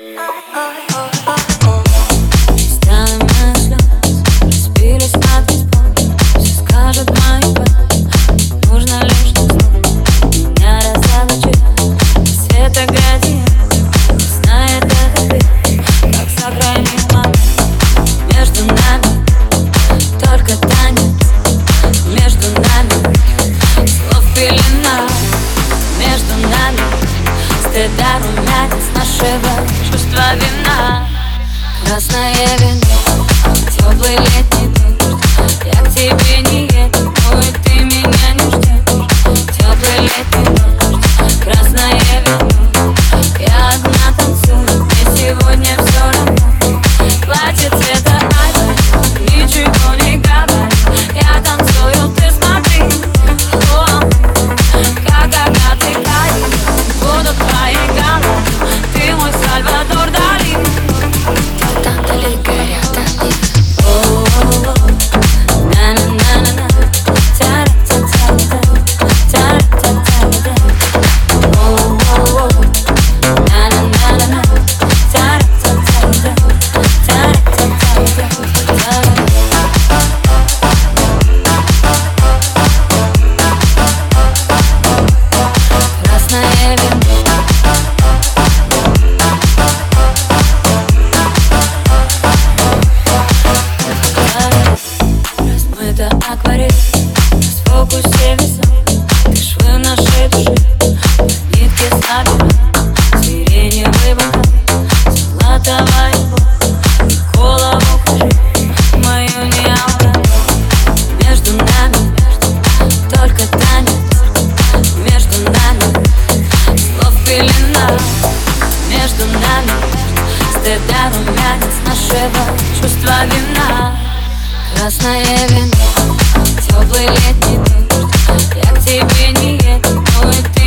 стыда нашего чувства вина Красное вино, теплый летний акварель В фокусе весов Ты швы нашей души. Нитки собирай Сиреневый бокал Золотого и Голову хожи Мою не Между нами Только танец. Между нами Слов пелена Между нами Стыда румянец нашего чувства вина. Красное вино, теплый летний дождь. Я к тебе не еду, но и ты